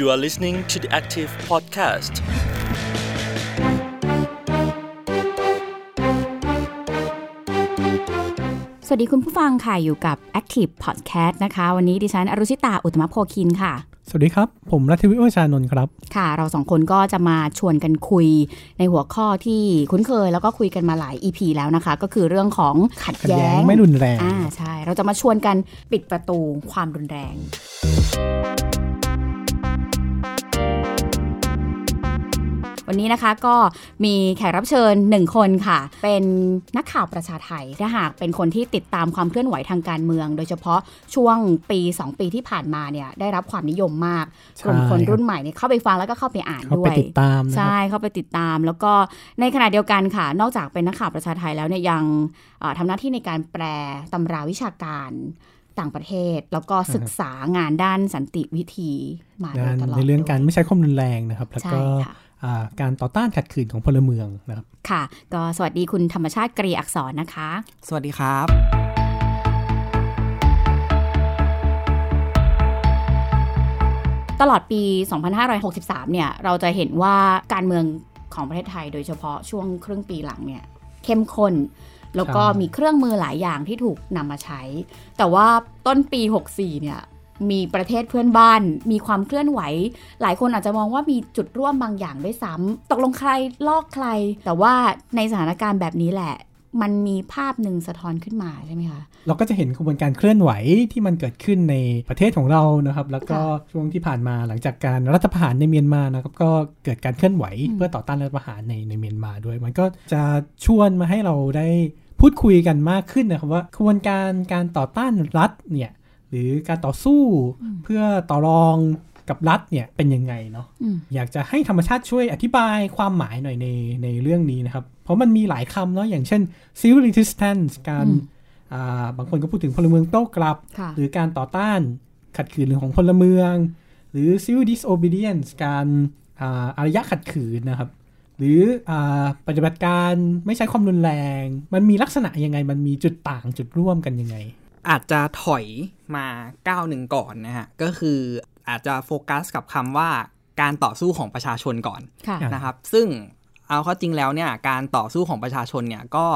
You are listening to the Active Podcast. สวัสดีคุณผู้ฟังค่ะ อยู่กับ Active Podcast นะคะ วันนี้ดิฉันอรุชิตา อุตมะโพคินค่ะ สวัสดีครับ ผมรัฐวิทย์วชานนท์ครับ ค่ะ เราสองคนก็จะมาชวนกันคุยในหัวข้อที่คุ้นเคย แล้วก็คุยกันมาหลาย EP แล้วนะคะ ก็คือเรื่องของขัดขัดแย้แย้งงไม่รุนแรง อ่าใช่ เราจะมาชวนกันปิดประตูความรุนแรง วันนี้นะคะก็มีแขกรับเชิญหนึ่งคนค่ะ เป็นนักข่าวประชาไทยถ้าหากเป็นคนที่ติดตามความเคลื่อนไหวทางการเมือง โดยเฉพาะช่วงปี 2 ปีที่ผ่านมาเนี่ยได้รับความนิยมมากกลุ่มคนรุ่นใหม่เนี่ยเข้าไปฟังแล้วก็เข้าไปอ่านเขาด้วไปยติดตามนะคใช่รับเข้าไปติดตาม แล้วก็ในขณะเดียวกันค่ะ นอกจากเป็นนักข่าวประชาไทยแล้วเนี่ยยังเอ่อทำหน้าที่ในการแปลตำราวิชาการต่างประเทศ แล้วก็ศึกษางานด้านสันติวิธีมาโดงายนตลอดในเรื่องการไม่ใช้ความรุนแรงนะครับ แล้วใช่ก็ค่ะอ่า การต่อต้านขัดขืนของพลเมืองนะครับ ค่ะ ก็สวัสดีคุณธรรมชาติกรีอักษรนะคะ สวัสดีครับตลอดปี 2563 เนี่ย เราจะเห็นว่าการเมืองของประเทศไทยโดยเฉพาะช่วงครึ่งปีหลังเนี่ย เข้มข้น แล้วก็ใช่มีเครื่องมือหลายอย่างที่ถูกนำมาใช้ แต่ว่าต้นปี 64 เนี่ย มีประเทศเพื่อนบ้าน มีความเคลื่อนไหว หลายคนอาจจะมองว่ามีจุดร่วมบางอย่างด้วยซ้ำตกลงใครลอกใคร แต่ว่าในสถานการณ์แบบนี้แหละ มันมีภาพหนึ่งสะท้อนขึ้นมาใช่ไหมคะเราก็จะเห็นกระบวนการเคลื่อนไหวที่มันเกิดขึ้นในประเทศของเรานะครับ แล้วก็ค่ะช่วงที่ผ่านมาหลังจากการรัฐประหารในเมียนมานะครับก็เกิดการเคลื่อนไหวอืมเพื่อต่อต้านรัฐประหารในในเมียนมาด้วย มันก็จะชวนมาให้เราได้พูดคุยกันมากขึ้นนะครับว่ากระบวนการการต่อต้านรัฐเนี่ย หรือการต่อสู้เพื่อต่อรองกับรัฐเนี่ยเป็นยังไงเนาะอืมอยากจะให้ธรรมชาติช่วยอธิบายความหมายหน่อยในในเรื่องนี้นะครับ เพราะมันมีหลายคำเนาะอย่างเช่น civil resistance การอืมอ่าบางคนก็พูดถึงพลเมืองโต้กลับค่ะหรือการต่อต้านขัดขืนเรื่องของพลเมือง หรือ civil disobedience การอ่าอารยะขัดขืนนะครับ หรืออาปฏิบัติการไม่ใช้ความรุนแรง มันมีลักษณะยังไง มันมีจุดต่างจุดร่วมกันยังไง อาจจะถอยมาก้าวหนึ่งก่อนนะฮะ ก็คืออาจจะโฟกัสกับคำว่าการต่อสู้ของประชาชนก่อนค่ะอะนะครับ ซึ่งเอาเข้าจริงแล้วเนี่ยการต่อสู้ของประชาชนเนี่ยก็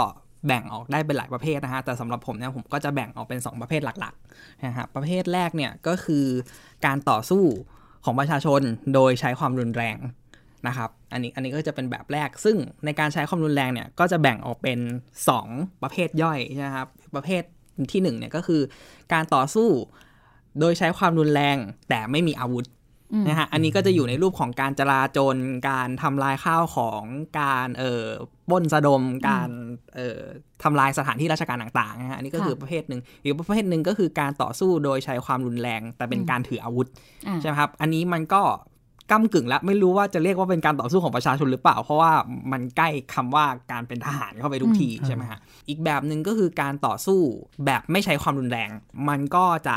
แบ่งออกได้เป็นหลายประเภทนะฮะ แต่สำหรับผมเนี่ยผมก็จะแบ่งออกเป็น 2 ประเภทหลักๆนะฮะประเภทแรกเนี่ยก็คือการต่อสู้ของประชาชนโดยใช้ความรุนแรงนะครับ อันนี้อันนี้ก็จะเป็นแบบแรก ซึ่งในการใช้ความรุนแรงเนี่ยก็จะแบ่งออกเป็น 2 ประเภทย่อยนะครับ ประเภท ที่1เนี่ยก็คือ การต่อสู้โดยใช้ความรุนแรงแต่ไม่มีอาวุธอืมนะฮะอันนี้ก็จะอยู่ในรูปของการจลาจลการทำลายข้าวของการเอ่อปล้นสะดมการเอ่อทำลายสถานที่ราชการต่างๆนะฮะอันนี้ก็ค่ะคือประเภทหนึ่งอีกประเภทหนึ่งก็คือการต่อสู้โดยใช้ความรุนแรง แต่เป็นอืมการถืออาวุธอ่าใช่ไหมครับ อันนี้มันก็ ก้ากึ่งแล้วไม่รู้ว่าจะเรียกว่าเป็นการต่อสู้ของประชาชนหรือเปล่า เพราะว่ามันใกล้คำว่าการเป็นทหารเข้าไปทุกทีอืมใช่ไหมฮะอีกแบบหนึ่งก็คือการต่อสู้แบบไม่ใช้ความรุนแรง มันก็จะ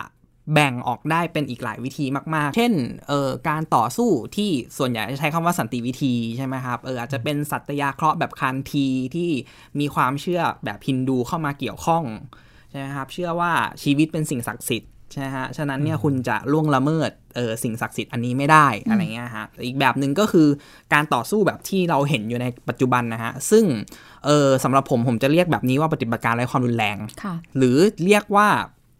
แบ่งออกได้เป็นอีกหลายวิธีมากๆ เช่น เอ่อ การต่อสู้ที่ส่วนใหญ่จะใช้คำว่าสันติวิธีใช่ไหมครับ เอออาจจะเป็นสัตยาเคราะห์แบบคันทีที่มีความเชื่อแบบฮินดูเข้ามาเกี่ยวข้องใช่ไหมครับ เชื่อว่าชีวิตเป็นสิ่งศักดิ์สิทธิ์ ใช่ไหมฮะ ฉะนั้นเนี่ยคุณจะล่วงละเมิดเออสิ่งศักดิ์สิทธิ์อันนี้ไม่ได้อะไรเงี้ยฮะ อีกแบบหนึ่งก็คือการต่อสู้แบบที่เราเห็นอยู่ในปัจจุบันนะฮะ ซึ่งเออสำหรับผมผมจะเรียกแบบนี้ว่าปฏิบัติการไร้ความรุนแรงค่ะหรือเรียกว่า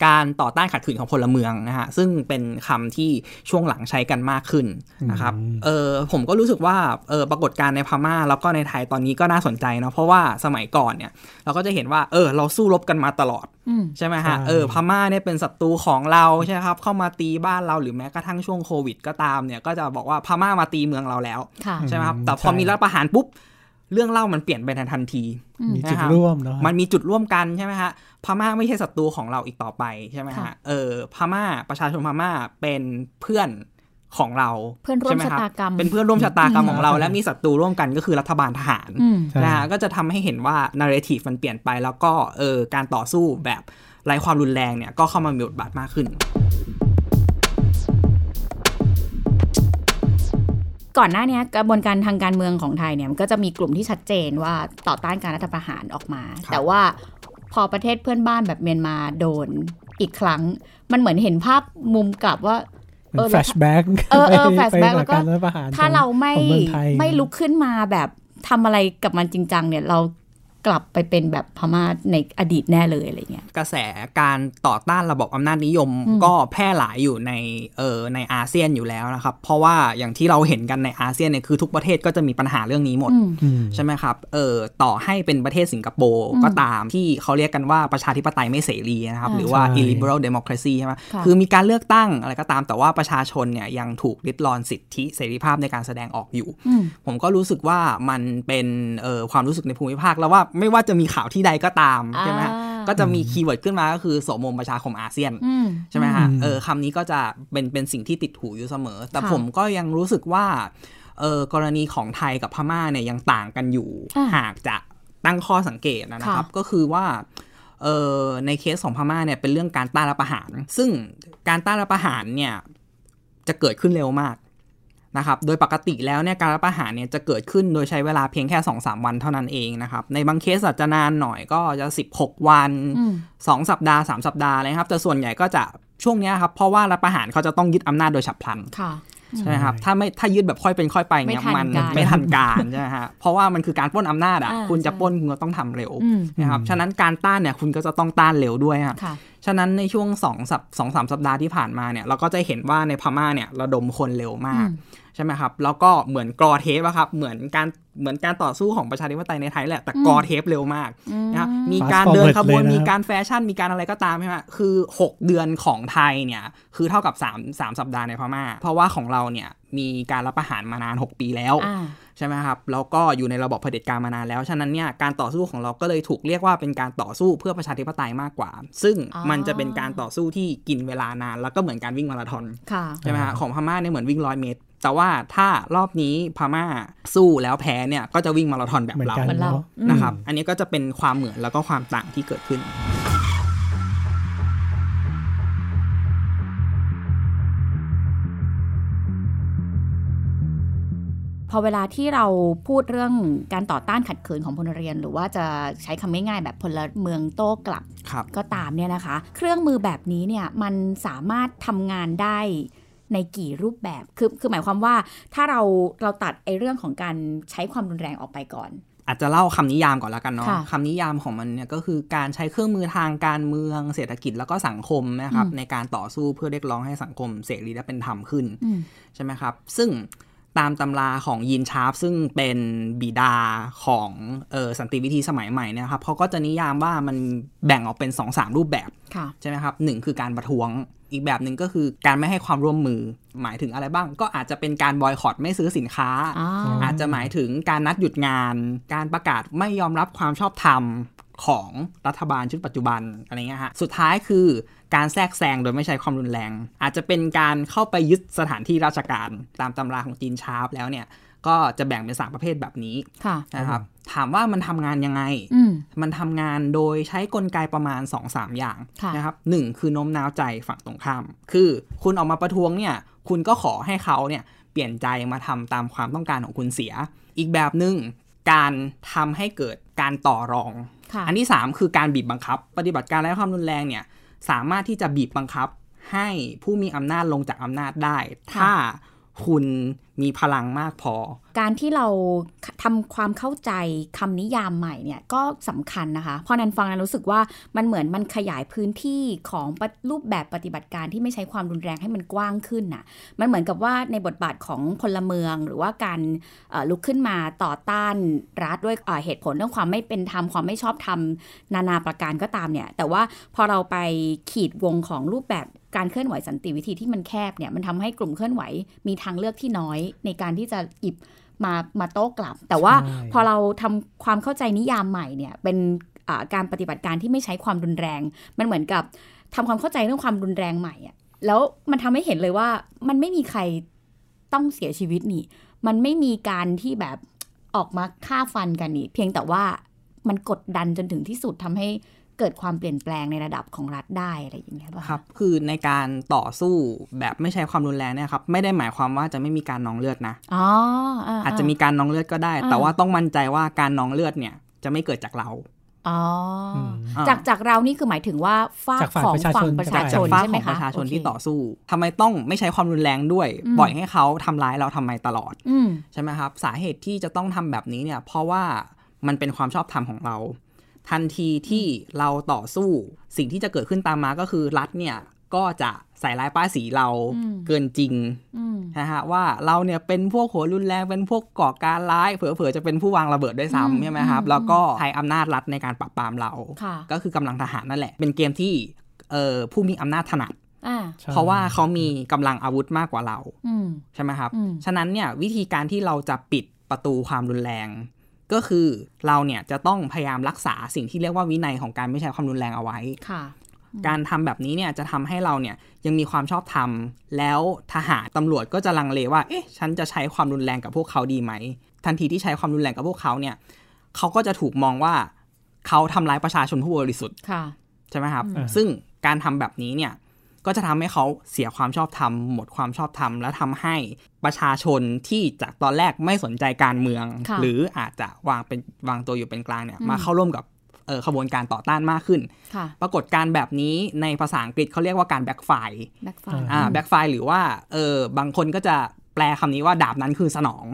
การต่อต้านขัดขืนของพลเมืองนะฮะซึ่งเป็นคำที่ช่วงหลังใช้กันมากขึ้นนะครับอืมเออผมก็รู้สึกว่าเออปรากฏการณ์ในพม่า แล้วก็ในไทยตอนนี้ก็น่าสนใจเนาะเพราะว่าสมัยก่อนเนี่ยเราก็จะเห็นว่าเออเราสู้รบกันมาตลอดอืมใช่ไหมฮะใช่เออพม่าเนี่ยเป็นศัตรูของเราใช่ไหมครับ เข้ามาตีบ้านเราหรือแม้กระทั่งช่วงโควิด ก็ตามเนี่ยก็จะบอกว่าพม่ามาตีเมืองเราแล้วค่ะใช่ไหมครับอืมแต่พอใช่มีรัฐประหารปุ๊บ เรื่องเล่ามันเปลี่ยนไปในทันทีมีจุดนะครับร่วมเนาะมันมีจุดร่วมกันใช่ไหมฮะพม่าไม่ใช่ศัตรูของเราอีกต่อไปใช่ไหมค่ะฮะเออพม่าประชาชนพม่าเป็นเพื่อนของเราเพื่อนร่วมใไหคชะตากรรมเป็นเพื่อนร่วมชะตากรรมของเราอืมและมีศัตรูร่วมกันก็คือรัฐบาลทหารอืมใช่นะฮะก็จะทำให้เห็นว่านาร์เรทีฟมันเปลี่ยนไปแล้วก็เออการต่อสู้แบบไร้ความรุนแรงเนี่ยก็เข้ามามีบทบาทมากขึ้น ก่อนหน้าเนี้ยกระบวนการทางการเมืองของไทยเนี่ยมันก็จะมีกลุ่มที่ชัดเจนว่าต่อต้านการรัฐประหารออกมาครับแต่ว่าพอประเทศเพื่อนบ้านแบบเมียนมาโดนอีกครั้ง มันเหมือนเห็นภาพมุมกลับว่าเป็น flashback เออเออ flashback แล้วก็การรัฐประหารถ้าเราไม่ของเมืองไทยไม่ลุกขึ้นมาแบบทำอะไรกับมันจริงจังเนี่ย เรา กลับไปเป็นแบบพม่าในอดีตแน่เลยอะไรเงี้ยกระแสการต่อต้านระบบอำนาจนิยมอืมก็แพร่หลายอยู่ในเออในอาเซียนอยู่แล้วนะครับ เพราะว่าอย่างที่เราเห็นกันในอาเซียนเนี่ยคือทุกประเทศก็จะมีปัญหาเรื่องนี้หมดอืมอืมใช่ไหมครับเออต่อให้เป็นประเทศสิงคโปร์อืมก็ตามที่เขาเรียกกันว่าประชาธิปไตยไม่เสรีนะครับอ่าหรือว่าใช่ illiberal democracy ใช่ไหมค่ะคือมีการเลือกตั้งอะไรก็ตามแต่ว่าประชาชนเนี่ยยังถูกริดรอนสิทธิเสรีภาพในการแสดงออกอยู่อืมผมก็รู้สึกว่ามันเป็นเอ่อความรู้สึกในภูมิภาคแล้วว่าไม่ว่าจะมีข่าวที่ใดก็ตามใช่ไหมฮะอ่าก็จะมี keyword ขึ้นมาก็คือโสมมประชาคมอาเซียนอืมใช่ไหมฮะอืมเออคำนี้ก็จะเป็นเป็นสิ่งที่ติดหูอยู่เสมอ แต่ค่ะผมก็ยังรู้สึกว่าเออกรณีของไทยกับพม่าเนี่ยยังต่างกันอยู่อ่าหากจะตั้งข้อสังเกตนะครับค่ะก็คือว่าเออในเคสของพม่าเนี่ยเป็นเรื่องการต้านรัฐประหาร ซึ่งการต้านรัฐประหารเนี่ยจะเกิดขึ้นเร็วมาก นะครับโดยปกติแล้วเนี่ยการรัฐประหารเนี่ยจะเกิดขึ้นโดยใช้เวลาเพียงแค่ 2-3 วันเท่านั้นเองนะครับ ในบางเคสอาจจะนานหน่อยก็จะ 16 วันอืม2สัปดาห์ 3 สัปดาห์อะไรครับ แต่ส่วนใหญ่ก็จะช่วงเนี้ยครับ เพราะว่ารัฐประหารเขาจะต้องยึดอำนาจโดยฉับพลันค่ะใช่ไหมครับถ้าไม่ถ้ายึดแบบค่อยเป็นค่อยไปเนี่ยไม่ทันมันการไม่ทันการใช่ไหมฮะเพราะว่ามันคือการปล้นอำนาจอะอ่าคุณจะใช่ปล้นคุณก็ต้องทำเร็วอืมนะครับฉะนั้นการต้านเนี่ยคุณก็จะต้องต้านเร็วด้วยฮะค่ะ ฉะนั้นในช่วง2องสัปสองสามสัปดาห์ที่ผ่านมาเนี่ยเราก็จะเห็นว่าในพม่าเนี่ยระดมคนเร็วมากอืมใช่ไหมครับ แล้วก็เหมือนกรอเทปอะครับเหมือนการเหมือนการต่อสู้ของประชาธิปไตยในไทยแหละแต่กรอเทปเร็วมากอืมนะครับมี Fast การเดินขบวน forward เลยนะครับมีการแฟชั่นมีการอะไรก็ตามใช่ไหมคือ 6 เดือนของไทยเนี่ยคือเท่ากับ3 3สัปดาห์ในพม่า เพราะว่าของเราเนี่ยมีการรับประหารมานาน 6 ปีแล้วอ่าใช่ไหมครับแล้วก็อยู่ในระบบเผด็จการมานานแล้ว ฉะนั้นเนี่ยการต่อสู้ของเราก็เลยถูกเรียกว่าเป็นการต่อสู้เพื่อประชาธิปไตยมากกว่า ซึ่งอ๋อมันจะเป็นการต่อสู้ที่กินเวลานาน แล้วก็เหมือนการวิ่งมาราธอนค่ะใช่ไหมฮะของพม่าเนี่ยเหมือนวิ่งร้อยเมตร แต่ว่าถ้ารอบนี้พม่าสู้แล้วแพ้เนี่ยก็จะวิ่งมาราธอนแบบเหมือนเรากันเหมือนเราเนาะอืมนะครับ อันนี้ก็จะเป็นความเหมือนแล้วก็ความต่างที่เกิดขึ้น อเวลาที่เราพูดเรื่องการต่อต้านขัดขืนของพลเรือน หรือว่าจะใช้คำง่ายๆแบบพลเมืองโต้กลับครับก็ตามเนี่ยนะคะ เครื่องมือแบบนี้เนี่ยมันสามารถทำงานได้ในกี่รูปแบบ คือคือหมายความว่าถ้าเราเราตัดไอ้เรื่องของการใช้ความรุนแรงออกไปก่อน อาจจะเล่าคำนิยามก่อนแล้วกันเนาะค่ะคำนิยามของมันเนี่ยก็คือการใช้เครื่องมือทางการเมืองเศรษฐกิจแล้วก็สังคมนะครับอืมในการต่อสู้เพื่อเรียกร้องให้สังคมเสรีและเป็นธรรมขึ้นอืมใช่ไหมครับ ซึ่ง ตามตำราของยินชาร์ปซึ่งเป็นบิดาของเออสันติวิธีสมัยใหม่เนยครับเขาก็จะนิยามว่ามันแบ่งออกเป็น2-3รูปแบบค่ะใช่ไหมครับหนึ่งคือการประท้วงอีกแบบหนึ่งก็คือการไม่ให้ความร่วมมือ หมายถึงอะไรบ้าง ก็อาจจะเป็นการบอยคอตไม่ซื้อสินค้าอ่าอาจจะหมายถึงการนัดหยุดงาน การประกาศไม่ยอมรับความชอบธรรม ของรัฐบาลชุดปัจจุบันอะไรเงี้ยฮะ สุดท้ายคือการแทรกแซงโดยไม่ใช้ความรุนแรง อาจจะเป็นการเข้าไปยึดสถานที่ราชการตามตำราของจีนชาร์ปแล้วเนี่ยก็จะแบ่งเป็นสามประเภทแบบนี้ค่ะนะครับถามว่ามันทำงานยังไงอืมมันทำงานโดยใช้กลไกประมาณ 2-3 อย่างค่ะนะครับหนึ่งคือโน้มน้าวใจฝั่งตรงข้าม คือคุณออกมาประท้วงเนี่ยคุณก็ขอให้เขาเนี่ยเปลี่ยนใจมาทำตามความต้องการของคุณเสีย อีกแบบหนึ่งการทำให้เกิดการต่อรองค่ะ อันที่ 3 คือการบีบบังคับ ปฏิบัติการไร้ความรุนแรงเนี่ยสามารถที่จะบีบบังคับให้ผู้มีอำนาจลงจากอำนาจได้ ถ้าคุณ มีพลังมากพอ การที่เราทำความเข้าใจคำนิยามใหม่เนี่ยก็สำคัญนะคะพอนันฟังนันรู้สึกว่ามันเหมือนมันขยายพื้นที่ของรูปแบบปฏิบัติการที่ไม่ใช้ความรุนแรงให้มันกว้างขึ้นน่ะ มันเหมือนกับว่าในบทบาทของพลเมือง หรือว่าการลุกขึ้นมาต่อต้านรัฐด้วยเอ่อเหตุผลเรื่องความไม่เป็นธรรมความไม่ชอบธรรมนานาประการก็ตามเนี่ย แต่ว่าพอเราไปขีดวงของรูปแบบการเคลื่อนไหวสันติวิธีที่มันแคบเนี่ยมันทำให้กลุ่มเคลื่อนไหวมีทางเลือกที่น้อยในการที่จะหยิบมามาโต้กลับ แต่ว่าใช่พอเราทำความเข้าใจนิยามใหม่เนี่ยเป็นอ่าการปฏิบัติการที่ไม่ใช้ความรุนแรง มันเหมือนกับทำความเข้าใจเรื่องความรุนแรงใหม่อะแล้วมันทำให้เห็นเลยว่ามันไม่มีใครต้องเสียชีวิตนี่ มันไม่มีการที่แบบออกมาฆ่าฟันกันนี่ เพียงแต่ว่ามันกดดันจนถึงที่สุดทำให้ เกิดความเปลี่ยนแปลงในระดับของรัฐได้อะไรอย่างเงี้ยป่ะะครับ คือในการต่อสู้แบบไม่ใช้ความรุนแรงเนี่ยครับ ไม่ได้หมายความว่าจะไม่มีการนองเลือดนะอ๋ออ่าอาจจะมีการนองเลือดก็ได้อ่าแต่ว่าต้องมั่นใจว่าการนองเลือดเนี่ยจะไม่เกิดจากเราอ๋ออมจากจากเรานี่คือหมายถึงว่าฝากจากฝ่ายของประชาชฝั่งนประชาจากชจากนฝ้ากใช่ไหมของคะประชาชนโอเคที่ต่อสู้ทำไมต้องไม่ใช้ความรุนแรงด้วยอืมปล่อยให้เขาทำร้ายเราทำไมตลอดอืมใช่ไหมครับ สาเหตุที่จะต้องทำแบบนี้เนี่ย เพราะว่ามันเป็นความชอบธรรมของเรา ทันทีที่เราต่อสู้สิ่งที่จะเกิดขึ้นตามมาก็คือรัฐเนี่ยก็จะใส่ร้ายป้ายสีเราอืมเกินจริงอืมนะฮะว่าเราเนี่ยเป็นพวกหัวรุนแรงเป็นพวกก่อการร้ายเผลอๆจะเป็นผู้วางระเบิดด้วยอืมซ้ำใช่ไหมครับอืมแล้วก็ใช้อำนาจรัฐในการปราบปรามเราค่ะก็คือกำลังทหารนั่นแหละ เป็นเกมที่เอ่อผู้มีอำนาจถนัดอ่าใช่เพราะว่าเขามีกำลังอาวุธมากกว่าเราอืมใช่ไหมครับอืมฉะนั้นเนี่ยวิธีการที่เราจะปิดประตูความรุนแรง ก็คือเราเนี่ยจะต้องพยายามรักษาสิ่งที่เรียกว่าวินัยของการไม่ใช้ความรุนแรงเอาไว้ค่ะ การทำแบบนี้เนี่ยจะทำให้เราเนี่ยยังมีความชอบธรรม แล้วทหารตำรวจก็จะลังเลว่า เอ๊ะ ฉันจะใช้ความรุนแรงกับพวกเขาดีไหม ทันทีที่ใช้ความรุนแรงกับพวกเขาเนี่ย เขาก็จะถูกมองว่าเขาทำร้ายประชาชนผู้บริสุทธิ์ค่ะใช่ไหมครับอืมซึ่งการทำแบบนี้เนี่ย ก็จะทำให้เขาเสียความชอบธรรมหมดความชอบธรรมและทำให้ประชาชนที่จากตอนแรกไม่สนใจการเมืองค่ะหรืออาจจะวางเป็นวางตัวอยู่เป็นกลางเนี่ยอืมมาเข้าร่วมกับเอ่อขบวนการต่อต้านมากขึ้นค่ะปรากฏการณ์แบบนี้ในภาษาอังกฤษเขาเรียกว่าการ backfire backfire อ่า backfire หรือว่าเออบางคนก็จะ แปลคำนี้ว่าดาบนั้นคืนสนอง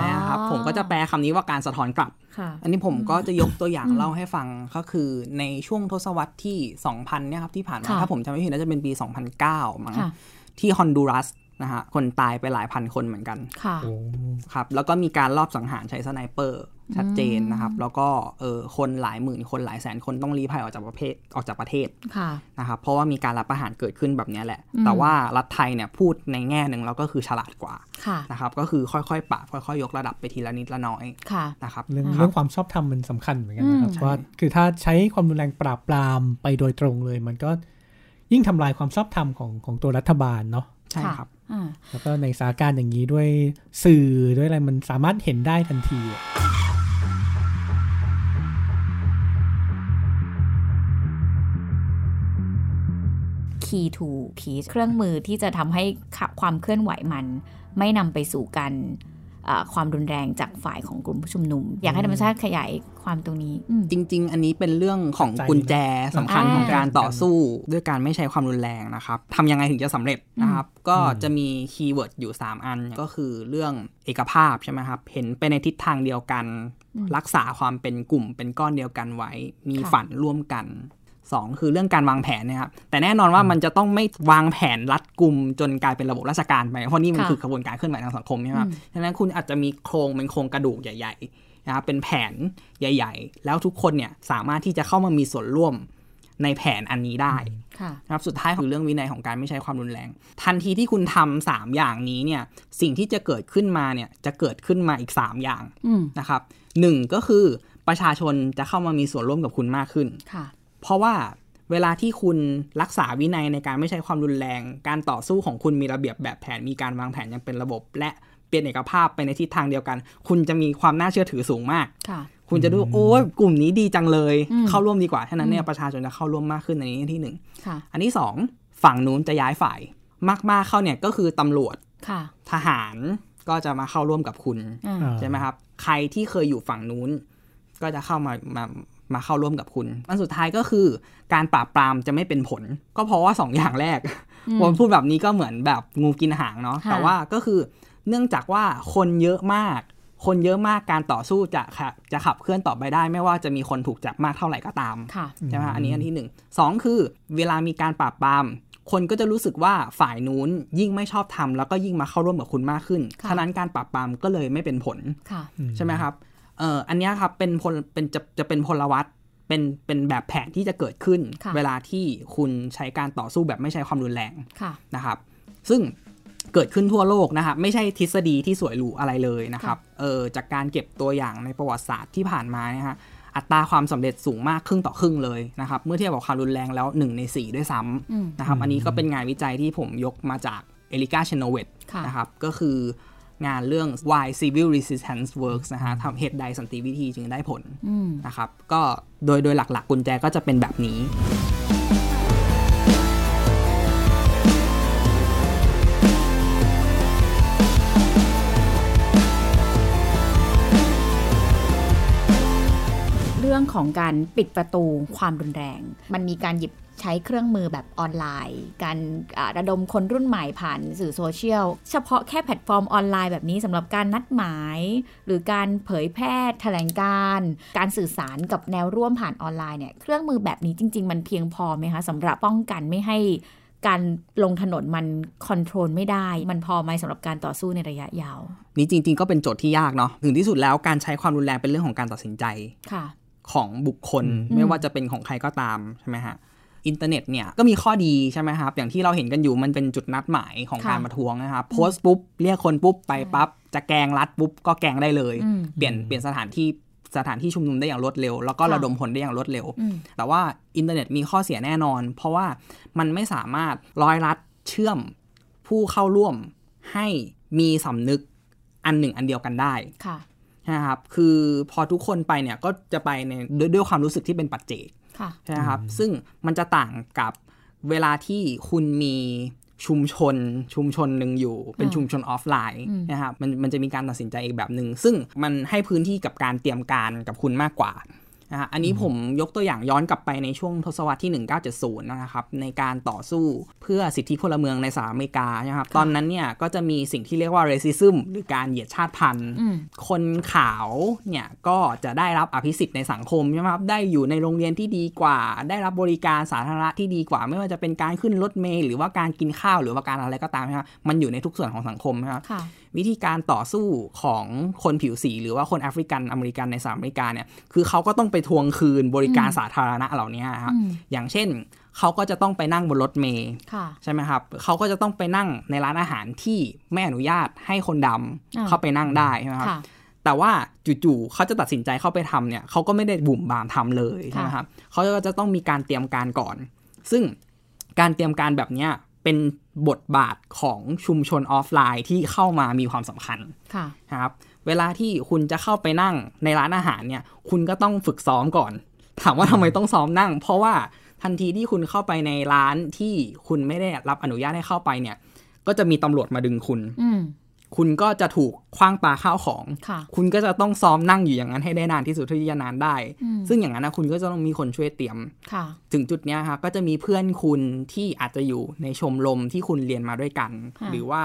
นะครับผมก็จะแปลคำนี้ว่าการสะท้อนกลับค่ะอันนี้ผมก็จะยกตัวอย่างอืมเล่าให้ฟังก็คือในช่วงทศวรรษที่ 2000เนี่ยครับที่ผ่านมาค่ะถ้าผมจำไม่ผิดน่าจะเป็นปี 2009มั้งค่ะที่ฮอนดูรัส นะฮะคนตายไปหลายพันคนเหมือนกันค่ะโอ้ครับ แล้วก็มีการลอบสังหารใช้ sniper ชัดเจนนะครับ แล้วก็เออคนหลายหมื่นคนหลายแสนคนต้องลี้ภัยออกจากประเทศออกจากประเทศค่ะนะครับเพราะว่ามีการรัฐประหารเกิดขึ้นแบบเนี้ยแหละอืมแต่ว่ารัฐไทยเนี่ยพูดในแง่หนึ่งแล้วก็คือฉลาดกว่าค่ะนะครับ ก็คือค่อยๆปรับค่อยๆ ยกระดับไปทีละนิดละน้อยค่ะนะครับเรื่องค่ะเรื่องความชอบธรรมมันสำคัญเหมือนกันนะครับอืมว่าคือถ้าใช้ความรุนแรงปราบปรามไปโดยตรงเลย มันก็ยิ่งทำลายความชอบธรรมของของตัวรัฐบาลเนาะ ใช่ครับอ่าแล้วก็ในสถานการณ์อย่างนี้ด้วยสื่อด้วยอะไรมันสามารถเห็นได้ทันทีอะ key to peace เครื่องมือที่จะทำให้ความเคลื่อนไหวมัน ไม่นำไปสู่การอ่า ความรุนแรงจากฝ่ายของกลุ่มผู้ชุมนุม อยากให้ธรรมชาติขยายความตรงนี้อืมจริง ๆ อันนี้เป็นเรื่องของกุญแจสำคัญอ่าของการต่อสู้ด้วยการไม่ใช้ความรุนแรงนะครับทำยังไงถึงจะสำเร็จนะครับ ก็จะมีคีย์เวิร์ดอยู่ 3 อันก็คือเรื่องเอกภาพใช่ไหมครับเห็นไปในทิศทางเดียวกัน รักษาความเป็นกลุ่มเป็นก้อนเดียวกันไว้ มีค่ะฝันร่วมกัน สองคือเรื่องการวางแผนนะครับแต่แน่นอนว่ามันจะต้องไม่วางแผนรัดกุมจนกลายเป็นระบบราชการไปเพราะนี่มันค่ะคือกระบวนการเคลื่อนไหวทางสังคมใช่ไหมครับอืมฉะนั้นคุณอาจจะมีโครงเป็นโครงกระดูกใหญ่ๆนะครับเป็นแผนใหญ่ ๆ แล้วทุกคนเนี่ยสามารถที่จะเข้ามามีส่วนร่วมในแผนอันนี้ได้ค่ะนะครับสุดท้ายคือเรื่องวินัยของการไม่ใช้ความรุนแรง ทันทีที่คุณทำสามอย่างนี้เนี่ยสิ่งที่จะเกิดขึ้นมาเนี่ยจะเกิดขึ้นมาอีก 3 อย่างอืมนะครับหนึ่งก็คือประชาชนจะเข้ามามีส่วนร่วมกับคุณมากขึ้นค่ะ เพราะว่าเวลาที่คุณรักษาวินัยในการไม่ใช้ความรุนแรง การต่อสู้ของคุณมีระเบียบแบบแผน มีการวางแผนอย่างเป็นระบบ และเปลี่ยนเอกภาพไปในทิศทางเดียวกัน คุณจะมีความน่าเชื่อถือสูงมากค่ะคุณจะดูโอ้ยกลุ่มนี้ดีจังเลยอืมเข้าร่วมดีกว่า ฉะนั้นเนี่ยอืมประชาชนจะเข้าร่วมมากขึ้นในนี้ที่หนึ่งค่ะอันที่สองฝั่งนู้นจะย้ายฝ่าย มากๆเข้าเนี่ยก็คือตำรวจค่ะทหารก็จะมาเข้าร่วมกับคุณอ่าอ่าใช่ไหมครับ ใครที่เคยอยู่ฝั่งนู้น ก็จะเข้ามามา มาเข้าร่วมกับคุณ อันสุดท้ายก็คือการปราบปรามจะไม่เป็นผล ก็เพราะว่าสองอย่างแรกอืมผมพูดแบบนี้ก็เหมือนแบบงูกินหางเนาะค่ะแต่ว่าก็คือเนื่องจากว่าคนเยอะมาก คนเยอะมากการต่อสู้จะขับจะขับเคลื่อนต่อไปได้ ไม่ว่าจะมีคนถูกจับมากเท่าไหร่ก็ตามค่ะใช่ไหมฮะอันนี้อันที่หนึ่งสองคือ เวลามีการปราบปรามคนก็จะรู้สึกว่าฝ่ายนู้นยิ่งไม่ชอบทำแล้วก็ยิ่งมาเข้าร่วมกับคุณมากขึ้นค่ะฉะนั้นการปราบปรามก็เลยไม่เป็นผลค่ะใช่ไหมครับ เอ่ออันเนี้ยครับเป็นพลเป็นจะจะเป็นพลวัตเป็นเป็นแบบแผนที่จะเกิดขึ้นค่ะเวลาที่คุณใช้การต่อสู้แบบไม่ใช้ความรุนแรงค่ะนะครับ ซึ่งเกิดขึ้นทั่วโลกนะครับไม่ใช่ทฤษฎีที่สวยหรูอะไรเลยนะครับเออจากการเก็บตัวอย่างในประวัติศาสตร์ที่ผ่านมานะฮะอัตราความสำเร็จสูงมากครึ่งต่อครึ่งเลยนะครับเมื่อเทียบกับความรุนแรงแล้ว 1 ใน 4 ด้วยซ้อืมำนะครับอันนี้ก็เป็นงานวิจัยที่ผมยกมาจากเอลิกาเชโนเวตค่ะนะครับก็คือ งานเรื่อง why civil resistance works นะฮะทำเหตุใดสันติวิธีจึงได้ผลอืมนะครับ ก็โดยโดยหลักๆ กุญแจก็จะเป็นแบบนี้เรื่องรื่องของการปิดประตูความรุนแรง มันมีการหยิบ ใช้เครื่องมือแบบออนไลน์ การอ่าระดมคนรุ่นใหม่ผ่านสื่อโซเชียล เฉพาะแค่แพลตฟอร์มออนไลน์แบบนี้สำหรับการนัดหมาย หรือการเผยแพร่แถลงการณ์การสื่อสารกับแนวร่วมผ่านออนไลน์เนี่ยเครื่องมือแบบนี้จริง ๆ มันเพียงพอไหมคะสำหรับป้องกันไม่ให้การลงถนนมัน control ไม่ได้ มันพอไหมสำหรับการต่อสู้ในระยะยาว นี่จริง ๆ ก็เป็นโจทย์ที่ยากเนาะถึงที่สุดแล้วการใช้ความรุนแรงเป็นเรื่องของการตัดสินใจค่ะ ของบุคคลอืมไม่ว่าจะเป็นของใครก็ตามใช่ไหมฮะ อินเทอร์เน็ตเนี่ยก็มีข้อดีใช่ไหมครับ อย่างที่เราเห็นกันอยู่มันเป็นจุดนัดหมายของค่ะการประท้วงนะครับโพสต์ปุ๊บเรียกคนปุ๊บไปปั๊บจะแกงรัฐปุ๊บก็แกงได้เลยอืมเปลี่ยนเปลี่ยนสถานที่สถานที่ชุมนุมได้อย่างรวดเร็ว แล้วก็ค่ะระดมพลได้อย่างรวดเร็วอืมแต่ว่าอินเทอร์เน็ตมีข้อเสียแน่นอน เพราะว่ามันไม่สามารถร้อยรัดเชื่อมผู้เข้าร่วมให้มีสำนึกอันหนึ่งอันเดียวกันได้ค่ะนะครับคือพอทุกคนไปเนี่ยก็จะไปในด้วยด้วยความรู้สึกที่เป็นปัจเจกค่ะ ใช่ไหมครับ ซึ่งมันจะต่างกับเวลาที่คุณมีชุมชนชุมชนหนึ่งอยู่เป็นอ่าชุมชนออฟไลน์อืมนะครับมันมันจะมีการตัดสินใจอีกแบบหนึ่งซึ่งมันให้พื้นที่กับการเตรียมการกับคุณมากกว่า นะฮะอันนี้ผมยกตัวอย่างย้อนกลับไปในช่วงทศวรรษที่ 1970 นะครับ ในการต่อสู้เพื่อสิทธิพลเมืองในสหรัฐอเมริกานะครับ ตอนนั้นเนี่ยก็จะมีสิ่งที่เรียกว่า racism หรือการเหยียดชาติพันธุ์อืมคนขาวเนี่ยก็จะได้รับอภิสิทธิ์ในสังคมใช่ไหมครับ ได้อยู่ในโรงเรียนที่ดีกว่า ได้รับบริการสาธารณะที่ดีกว่า ไม่ว่าจะเป็นการขึ้นรถเมล์หรือว่าการกินข้าวหรือว่าการอะไรก็ตามนะครับมันอยู่ในทุกส่วนของสังคมนะครับค่ะวิธีการต่อสู้ของคนผิวสี หรือว่าคนแอฟริกันอเมริกันในสหรัฐอเมริกาเนี่ยคือเขาก็ต้องไปทวงคืนบริการอืมสาธารณะเหล่านี้นะครับอืมอย่างเช่นเขาก็จะต้องไปนั่งบนรถเมล์ค่ะใช่ไหมครับเขาก็จะต้องไปนั่งในร้านอาหารที่ไม่อนุญาตให้คนดำอ่าเข้าไปนั่งได้ใช่ไหมครับค่ะแต่ว่าจู่ๆเขาจะตัดสินใจเข้าไปทำเนี่ยเขาก็ไม่ได้บุ่มบามทำเลยใช่ไหมครับเขาก็จะต้องมีการเตรียมการก่อน ซึ่งการเตรียมการแบบเนี้ยเป็นบทบาทของชุมชนออฟไลน์ที่เข้ามามีความสำคัญค่ะนะครับ เวลาที่คุณจะเข้าไปนั่งในร้านอาหารเนี่ย คุณก็ต้องฝึกซ้อมก่อน ถามว่าทำไมต้องซ้อมนั่ง เพราะว่าทันทีที่คุณเข้าไปในร้านที่คุณไม่ได้รับอนุญาตให้เข้าไปเนี่ย ก็จะมีตำรวจมาดึงคุณอืมคุณก็จะถูกคว้างปาข้าวของค่ะคุณก็จะต้องซ้อมนั่งอยู่อย่างนั้นให้ได้นานที่สุดเท่าที่จะนานได้อืมซึ่งอย่างนั้นนะคุณก็จะต้องมีคนช่วยเตรียมค่ะถึงจุดเนี้ยครับก็จะมีเพื่อนคุณที่อาจจะอยู่ในชมรมที่คุณเรียนมาด้วยกันค่ะหรือว่า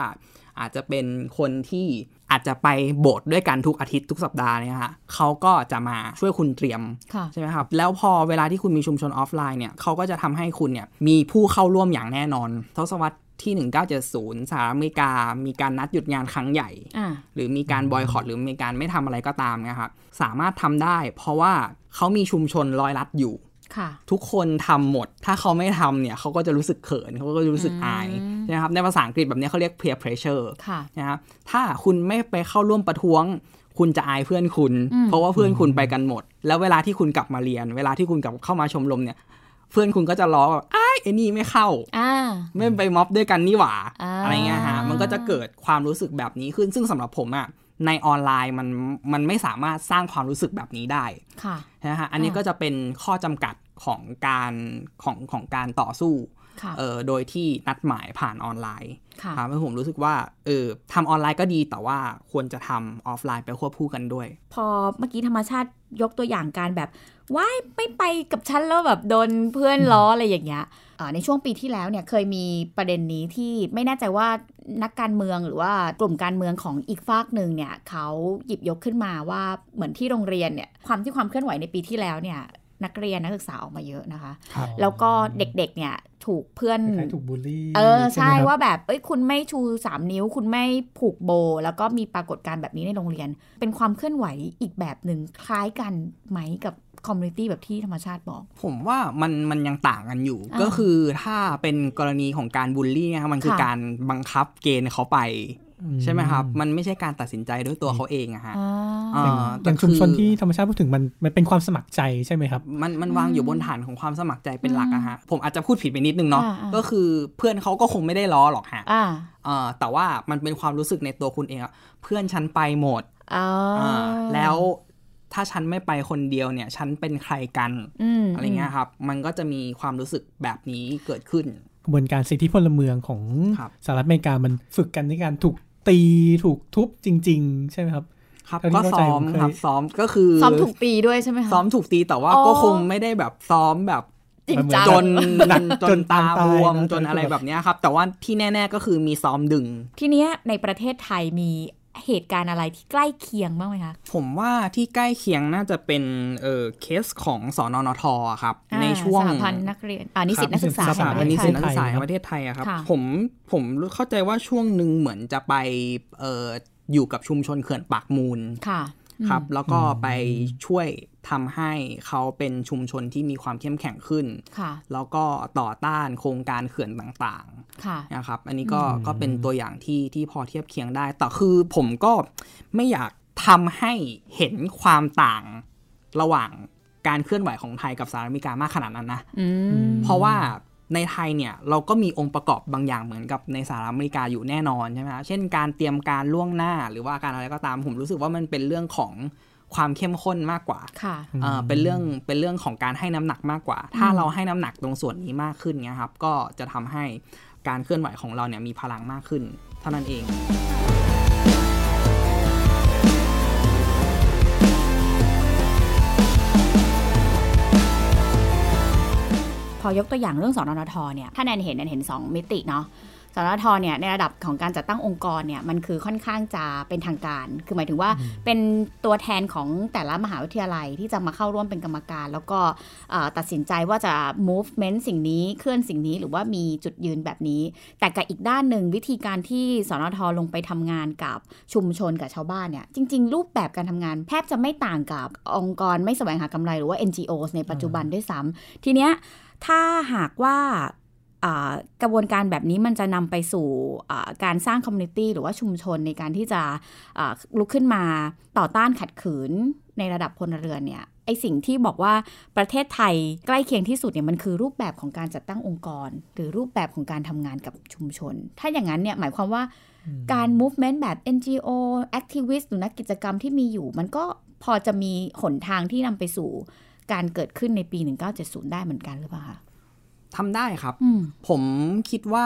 อาจจะเป็นคนที่ อาจจะไปโบสถ์ด้วยกันทุกอาทิตย์ทุกสัปดาห์เนี่ยฮะเขาก็จะมาช่วยคุณเตรียมค่ะใช่ไหมครับ แล้วพอเวลาที่คุณมีชุมชนออฟไลน์เนี่ยเขาก็จะทำให้คุณเนี่ยมีผู้เข้าร่วมอย่างแน่นอน ทศวรรษที่ 1970สหรัฐอเมริกา มีการนัดหยุดงานครั้งใหญ่อ่าหรือมีการบอยคอรหรือมีการไม่ทำอะไรก็ตามนะครับสามารถทำได้ เพราะว่าเขามีชุมชนร้อยรัดอยู่ค่ะ ทุกคนทำหมด ถ้าเขาไม่ทำเนี่ยเขาก็จะรู้สึกเขินเขาก็จะรู้สึกอายอืมนะครับในภาษาอังกฤษแบบนี้เขาเรียก peer pressure ค่ะนะครับถ้าคุณไม่ไปเข้าร่วมประท้วง คุณจะอายเพื่อนคุณอืมเพราะว่าเพื่อนคุณไปกันหมด แล้วเวลาที่คุณกลับมาเรียน เวลาที่คุณกลับเข้ามาชมรมเนี่ย เพื่อนคุณก็จะล้อแบบอ้ายไอ้นี่ไม่เข้าอ่าไม่ไปม็อบด้วยกันนี่หว่าอ่าอะไรเงี้ยฮะมันก็จะเกิดความรู้สึกแบบนี้ขึ้นซึ่งสำหรับผมอะ ในออนไลน์มันมันไม่สามารถสร้างความรู้สึกแบบนี้ได้ค่ะนะฮะอันนี้อ่าก็จะเป็นข้อจำกัดของการของของการต่อสู้ค่ะเออ โดยที่นัดหมายผ่านออนไลน์ค่ะครับให้ผมรู้สึกว่าเออทำออนไลน์ก็ดีแต่ว่าควรจะทำออฟไลน์ไปควบคู่กันด้วย พอเมื่อกี้ธรรมชาติยกตัวอย่างการแบบว่ายไม่ไปกับฉันแล้วแบบโดนเพื่อนล้ออะไรอย่างเงี้ยอ่าในช่วงปีที่แล้วเนี่ยเคยมีประเด็นนี้ที่ไม่แน่ใจว่านักการเมืองหรือว่ากลุ่มการเมืองของอีกฝากหนึ่งเนี่ยเขาหยิบยกขึ้นมาว่าเหมือนที่โรงเรียนเนี่ยความที่ความเคลื่อนไหวในปีที่แล้วเนี่ย นักเรียนนักศึกษาออกมาเยอะนะคะครับแล้วก็เด็กๆเนี่ยถูกเพื่อนคล้ายๆถูกบูลลี่เออใช่ไหมครับว่าแบบเอ้ยคุณไม่ชูสามนิ้ว คุณไม่ผูกโบ แล้วก็มีปรากฏการณ์แบบนี้ในโรงเรียน เป็นความเคลื่อนไหวอีกแบบหนึ่งคล้ายกันไหมกับ community แบบที่ธรรมชาติบอก ผมว่ามันมันยังต่างกันอยู่อ่าก็คือถ้าเป็นกรณีของการบูลลี่นะครับมันคือค่ะการบังคับเกณฑ์เขาไปอืใช่ไหมครับ มันไม่ใช่การตัดสินใจด้วยตัวเขาเองอะฮะ อ่าอ่าอย่างชุมชนที่ธรรมชาติพูดถึงมันมันเป็นความสมัครใจใช่ไหมครับ มันมันวางอยู่บนฐานของความสมัครใจเป็นหลักอะฮะ ผมอาจจะพูดผิดไปนิดนึงเนาะอ่าอ่าก็คือเพื่อนเขาก็คงไม่ได้ล้อหรอกฮะอ่าเอ่อแต่ว่ามันเป็นความรู้สึกในตัวคุณเองอะเพื่อนฉันไปหมดอ่าอ่าแล้วถ้าฉันไม่ไปคนเดียวเนี่ย ฉันเป็นใครกันมอะไรเงี้ยครับ มันก็จะมีความรู้สึกแบบนี้เกิดขึ้นกระบวนการสิทธิพลเมืองของครับสหรัฐอเมริกามันฝึกกันในการถูกตีถูกทุบจริง ๆ ใช่ไหมครับ ครับเท่าที่ก็เข้าใจซ้อมผมเคยครับซ้อมก็คือซ้อมถูกตีด้วยใช่ไหมคะซ้อมถูกตีแต่ว่าอ๋อก็คงไม่ได้แบบซ้อมแบบจริงจังจนหนักจจนนตาตาบวมตายนะจนอะไรแบบเนี้ยครับ แต่ว่าที่แน่ ๆก็คือมีซ้อมดึง ทีเนี้ยในประเทศไทยมีเหตุการณ์อะไรที่ใกล้เคียงบ้างไหมคะผมว่าที่ใกล้เคียงน่าจะเป็นเออเคสของสอนอนทอะครับอ่าในช่วงสหพันธ์นักเรียนอ่านิสิตนักศึกษาครัสบถาแห่งปบันระนิเทศสิตไทนักยศึกษาแห่งประเทศไทยอะครับค่ะผมผมเข้าใจว่าช่วงหนึ่งเหมือนจะไปเออ อยู่กับชุมชนเขื่อนปากมูลค่ะครับอืมแล้วก็ไปช่วยทำให้เขาเป็นชุมชนที่มีความเข้มแข็งขึ้นค่ะแล้วก็ต่อต้านโครงการเขื่อนต่างค่ะๆนะครับ อันนี้ก็อืมก็เป็นตัวอย่างที่ที่พอเทียบเคียงได้ แต่คือผมก็ไม่อยากทำให้เห็นความต่างระหว่างการเคลื่อนไหวของไทยกับสหรัฐอเมริกามากขนาดนั้นนะอืมเพราะว่า ในไทยเนี่ยเราก็มีองค์ประกอบบางอย่างเหมือนกับในสหรัฐอเมริกาอยู่แน่นอนใช่ไหมครับเช่นการเตรียมการล่วงหน้าหรือว่าการอะไรก็ตามผมรู้สึกว่ามันเป็นเรื่องของความเข้มข้นมากกว่าค่ะเอ่อเป็นเรื่องเป็นเรื่องของการให้น้ำหนักมากกว่า ถ้าเราให้น้ำหนักตรงส่วนนี้มากขึ้นเนี่ยครับ ก็จะทำให้การเคลื่อนไหวของเราเนี่ยมีพลังมากขึ้น เท่านั้นเอง พอยกตัวอย่างเรื่องสนนทเนี่ยถ้าแนนเห็นแนนเห็น 2 มิติเนาะสนนทเนี่ยในระดับของการจัดตั้งองค์กรเนี่ยมันคือค่อนข้างจะเป็นทางการ คือหมายถึงว่าเป็นตัวแทนของแต่ละมหาวิทยาลัยที่จะมาเข้าร่วมเป็นกรรมการ แล้วก็เอ่อตัดสินใจว่าจะ movement สิ่งนี้เคลื่อนสิ่งนี้หรือว่ามีจุดยืนแบบนี้ แต่กับอีกด้านหนึ่งวิธีการที่สนทลงไปทำงานกับชุมชนกับชาวบ้านเนี่ยจริง ๆ รูปแบบการทำงานแทบจะไม่ต่างกับองค์กรไม่แสวงหากำไรหรือว่า NGOs ในปัจจุบันด้วยซ้ำทีเนี้ย ถ้าหากว่าอ่ากระบวนการแบบนี้มันจะนำไปสู่อ่าการสร้างคอมมูนิตี้หรือว่าชุมชนในการที่จะอ่าลุกขึ้นมาต่อต้านขัดขืนในระดับพลเรือนเนี่ยไอสิ่งที่บอกว่าประเทศไทยใกล้เคียงที่สุดเนี่ยมันคือรูปแบบของการจัดตั้งองค์กร หรือรูปแบบของการทำงานกับชุมชน ถ้าอย่างนั้นเนี่ยหมายความว่าการ movement แบบ NGO activist หรือนักกิจกรรมที่มีอยู่ มันก็พอจะมีหนทางที่นำไปสู่ การเกิดขึ้นในปี 1970 ได้เหมือนกันหรือเปล่าคะทำได้ครับอืมผมคิดว่า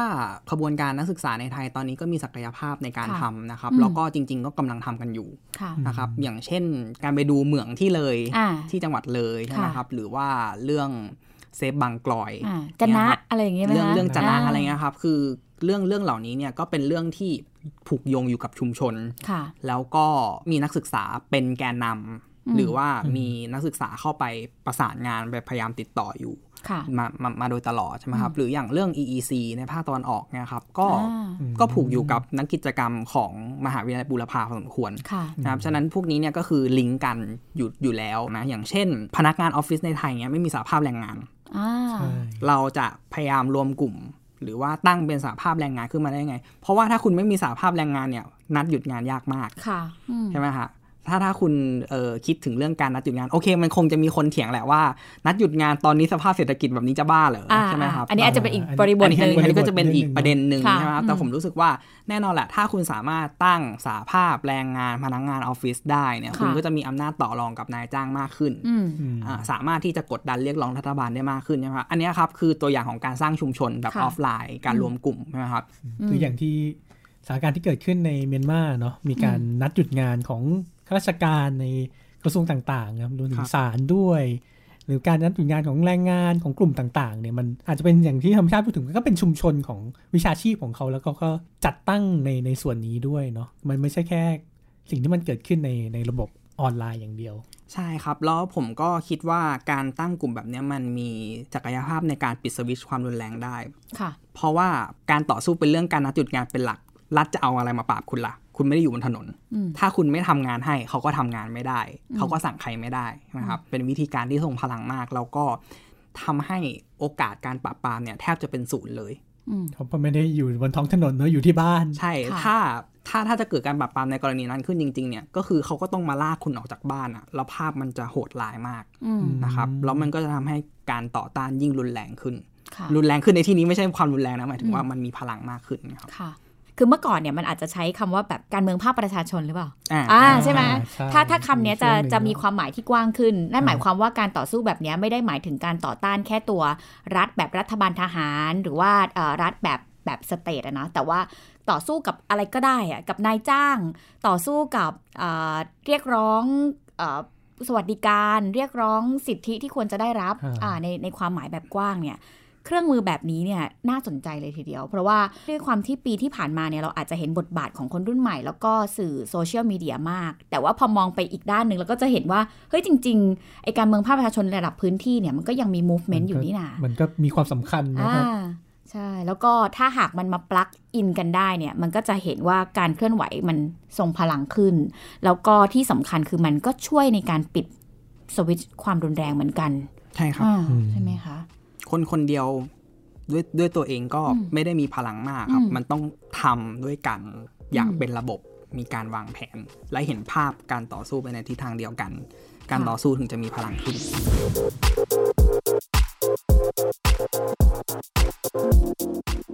ขบวนการนักศึกษาในไทยตอนนี้ก็มีศักยภาพในการค่ะทำนะครับอืมแล้วก็จริง ๆ ก็กำลังทำกันอยู่ค่ะนะครับ อย่างเช่นการไปดูเหมืองที่เลยอ่าที่จังหวัดเลยใช่ไหมค่ะครับ หรือว่าเรื่องเซฟบางกลอยอ่าจะนะเยครับอะไรอย่างเงี้ยไหมเรื่องคะเรื่องจะนะอะไรเงี้ยครับ คือเรื่องเรื่องเหล่านี้เนี่ยก็เป็นเรื่องที่ผูกโยงอยู่กับชุมชนค่ะแล้วก็มีนักศึกษาเป็นแกนนำอืม หรือว่ามีนักศึกษาเข้าไปประสานงานไปพยายามติดต่ออยู่ค่ะมามามาโดยตลอดใช่ไหมครับ หรืออย่างเรื่อง EEC ในภาคตะวันออกเนี่ยครับ ก็อ่าก็ผูกอยู่กับนักกิจกรรมของมหาวิทยาลัยบูรพาพอสมควรค่ะนะครับ ฉะนั้นพวกนี้เนี่ยก็คือลิงก์กันอยู่อยู่แล้วนะ อย่างเช่น พนักงานออฟฟิศในไทยเนี่ยไม่มีสาภาพแรงงานอ่าใช่เราจะพยายามรวมกลุ่ม หรือว่าตั้งเป็นสาภาพแรงงานขึ้นมาได้ไง เพราะว่าถ้าคุณไม่มีสาภาพแรงงานเนี่ยนัดหยุดงานยากมากค่ะอืมใช่ไหมฮะ ถ้าถ้าคุณเอ่อคิดถึงเรื่องการนัดหยุดงาน โอเค มันคงจะมีคนเถียงแหละว่า นัดหยุดงานตอนนี้สภาพเศรษฐกิจแบบนี้จะบ้าเหรออ่าใช่ไหมครับอันนี้อาจจะเป็นอีกบริบอัทนนี้หอันนึ่งนี้อันนี้ก็จะเป็นอีกประเด็นหนึ่งค่ะใช่ไหมครับอืมแต่ผมรู้สึกว่าแน่นอนแหละ ถ้าคุณสามารถตั้งสาภาพแรงงานพนักงานออฟฟิศได้เนี่ยค่ะคุณก็จะมีอำนาจต่อรองกับนายจ้างมากขึ้นอืมอืมอ่าสามารถที่จะกดดันเรียกร้องรัฐบาลได้มากขึ้นใช่ไหมครับอันเนี้ยครับคือตัวอย่างของการสร้างชุมชนแบบค่ะออฟไลน์ การรวมกลุ่มใช่ไหมครับคืออย่างที่สถานการณ์ที่เกิดขึ้นในเมียนมาเนาะมีการนัดหยุดงานของ ข้าราชการในกระทรวงต่างๆนะครับรวมถึครังบศาลด้วย หรือการนัดหยุดงานของแรงงานของกลุ่มต่างๆเนี่ยมันอาจจะเป็นอย่างที่ธรรมชาติพูดถึงมันก็เป็นชุมชนของวิชาชีพของเขาแล้วก็ก็จัดตั้งในในส่วนนี้ด้วยเนาะมันไม่ใช่แค่สิ่งที่มันเกิดขึ้นในในระบบออนไลน์อย่างเดียว ใช่ครับ แล้วผมก็คิดว่าการตั้งกลุ่มแบบเนี้ยมันมีศักยภาพในการปิดสวิตช์ความรุนแรงได้ค่ะ เพราะว่าการต่อสู้เป็นเรื่องการนัดหยุดงานเป็นหลัก รัฐจะเอาอะไรมาปราบคุณละ่ะ คุณไม่ได้อยู่บนถนนอืมถ้าคุณไม่ทำงานให้ เขาก็ทำงานไม่ได้ เขาก็สั่งใครไม่ได้นะครับ เป็นวิธีการที่ทรงพลังมาก แล้วก็ทำให้โอกาสการปราบปรามเนี่ยแทบจะเป็นศูนย์เลยอืมเขาไม่ได้อยู่บนท้องถนนเนอะอยู่ที่บ้าน ใช่ค่ะถ้าถ้าถ้าจะเกิดการปราบปรามในกรณีนั้นขึ้นจริง ๆ เนี่ย ก็คือเขาก็ต้องมาลากคุณออกจากบ้านอะแล้วภาพมันจะโหดร้ายมากอืมนะครับ แล้วมันก็จะทำให้การต่อต้านยิ่งรุนแรงขึ้นค่ะรุนแรงขึ้นในที่นี้ไม่ใช่ความรุนแรงนะ หมายถึงว่ามันมีพลังมากขึ้นนะครับ ค่ะคือเมื่อก่อนเนี่ยมันอาจจะใช้คำว่าแบบการเมืองภาคประชาชนหรือเปล่าอ่าอ่าใช่ไหมใช่ถ้าถ้าคำเนี้ยจะช่วงหนึ่งจะมีความหมายที่กว้างขึ้นนั่นหมายความว่าการต่อสู้แบบเนี้ยไม่ได้หมายถึงการต่อต้านแค่ตัวรัฐแบบรัฐบาลทหาร หรือว่าเอ่อรัฐแบบแบบสเตทอะนะแต่ว่าต่อสู้กับอะไรก็ได้อะกับนายจ้าง ต่อสู้กับอ่าเรียกร้องอาสวัสดิการ เรียกร้องสิทธิที่ควรจะได้รับอ่าอ่าในในความหมายแบบกว้างเนี่ย เครื่องมือแบบนี้เนี่ยน่าสนใจเลยทีเดียว เพราะว่าด้วยความที่ปีที่ผ่านมาเนี่ยเราอาจจะเห็นบทบาทของคนรุ่นใหม่ แล้วก็สื่อโซเชียลมีเดียมาก แต่ว่าพอมองไปอีกด้านหนึ่งเราก็จะเห็นว่า เฮ้ยจริงๆไอการเมืองภาคประชาชนระดับพื้นที่เนี่ยมันก็ยังมี movement อยู่นี่นามันก็มีความสำคัญนะครับอ่าใช่ แล้วก็ถ้าหากมันมาปลักอินกันได้เนี่ย มันก็จะเห็นว่าการเคลื่อนไหวมันทรงพลังขึ้น แล้วก็ที่สำคัญคือมันก็ช่วยในการปิดสวิตช์ความรุนแรงเหมือนกัน ใช่ครับอ่าอืมใช่ไหมคะ คนคนเดียวด้วยด้วยตัวเองก็อืมไม่ได้มีพลังมากครับอืมมันต้องทำด้วยกันอย่างอืมเป็นระบบมีการวางแผน และเห็นภาพการต่อสู้ไปในทิศทางเดียวกัน การค่ะต่อสู้ถึงจะมีพลังขึ้น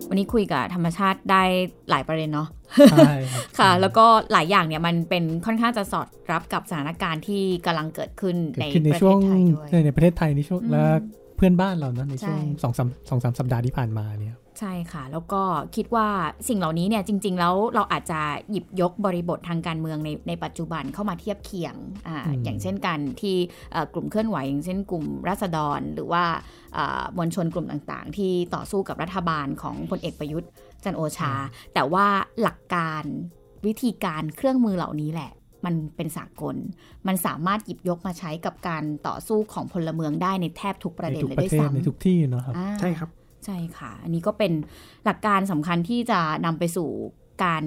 วันนี้คุยกับธรรมชาติได้หลายประเด็นเนาะใช่ครับค่ะ แล้วก็หลายอย่างเนี่ยมันเป็นค่อนข้างจะสอดรับกับสถานการณ์ที่กำลังเกิดขึ้นเกิในดขึ้นในประช่เทวงศไทยด้วยในในประเทศไทยในช่วงอืมและเพื่อนบ้านเรานะในช่วงใช่สองสามสองสามสัปดาห์ที่ผ่านมาเนี่ยใช่ค่ะแล้วก็คิดว่าสิ่งเหล่านี้เนี่ยจริง ๆ แล้วเราอาจจะหยิบยกบริบททางการเมืองในในปัจจุบันเข้ามาเทียบเคียงอ่าอืมอย่างเช่นกันที่เอ่อกลุ่มเคลื่อนไหวอย่างเช่นกลุ่มรัษฎร หรือว่าอ่ามวลชนกลุ่มต่างๆ ที่ต่อสู้กับรัฐบาลของพลเอกประยุทธ์จันทร์โอชา แต่ว่าหลักการวิธีการเครื่องมือเหล่านี้แหละ มันเป็นสากล มันสามารถหยิบยกมาใช้กับการต่อสู้ของพลเมืองได้ในแทบทุกประในเด็นทุกเลยประด้วยเทศซ้ำในทุกที่เนาะครับอ่าใช่ครับใช่ค่ะ อันนี้ก็เป็นหลักการสำคัญที่จะนำไปสู่การ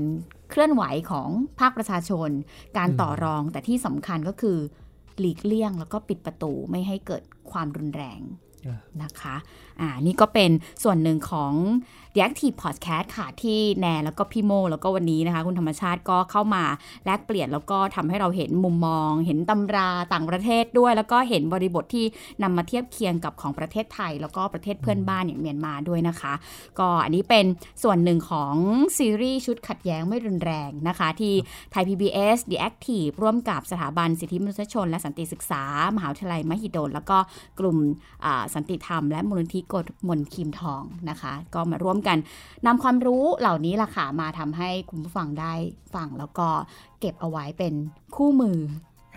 เคลื่อนไหวของภาคประชาชน การอืมต่อรองแต่ที่สำคัญก็คือหลีกเลี่ยงแล้วก็ปิดประตูไม่ให้เกิดความรุนแรงอ่านะคะ อ่านี่ก็เป็นส่วนหนึ่งของ The Active Podcast ค่ะ ที่แนแล้วก็พี่โม แล้วก็วันนี้นะคะ คุณธรรมชาติก็เข้ามาแลกเปลี่ยนแล้วก็ทำให้เราเห็นมุมมอง เห็นตำราต่างประเทศด้วย แล้วก็เห็นบริบทที่นำมาเทียบเคียงกับของประเทศไทย แล้วก็ประเทศเพื่อนบ้านอย่างเมียนมาด้วยนะคะ ก็อันนี้เป็นส่วนหนึ่งของซีรีส์ชุดขัดแย้งไม่รุนแรงนะคะ ที่ไทย PBS The Active ร่วมกับสถาบันสิทธิมนุษยชน และสันติศึกษามหาวิทยาลัยมหิดลแล้วก็กลุ่มสันติธรรม และมูลนิธิกฎมนคิมทองนะคะ ก็มาร่วมกันนำความรู้เหล่านี้ล่ะค่ะมาทำให้คุณผู้ฟังได้ฟังแล้วก็เก็บเอาไว้เป็นคู่มือ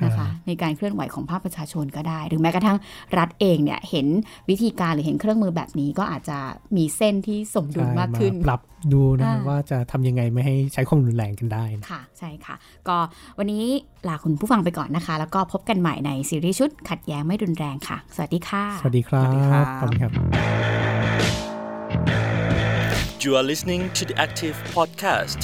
นะคะในการเคลื่อนไหวของภาคประชาชนก็ได้ หรือแม้กระทั่งรัฐเองเนี่ยเห็นวิธีการหรือเห็นเครื่องมือแบบนี้ก็อาจจะมีเส้นที่สมดุลใช่มากขึ้น ปรับดูนะครับอ่าว่าจะทำยังไงไม่ให้ใช้ความรุนแรงกันได้นะค่ะใช่ค่ะ ก็วันนี้ลาคุณผู้ฟังไปก่อนนะคะ แล้วก็พบกันใหม่ในซีรีส์ชุดขัดแย้งไม่รุนแรงค่ะ สวัสดีค่ะ สวัสดีครับสวัสดีครับขอบคุณครับ You are listening to the Active Podcast.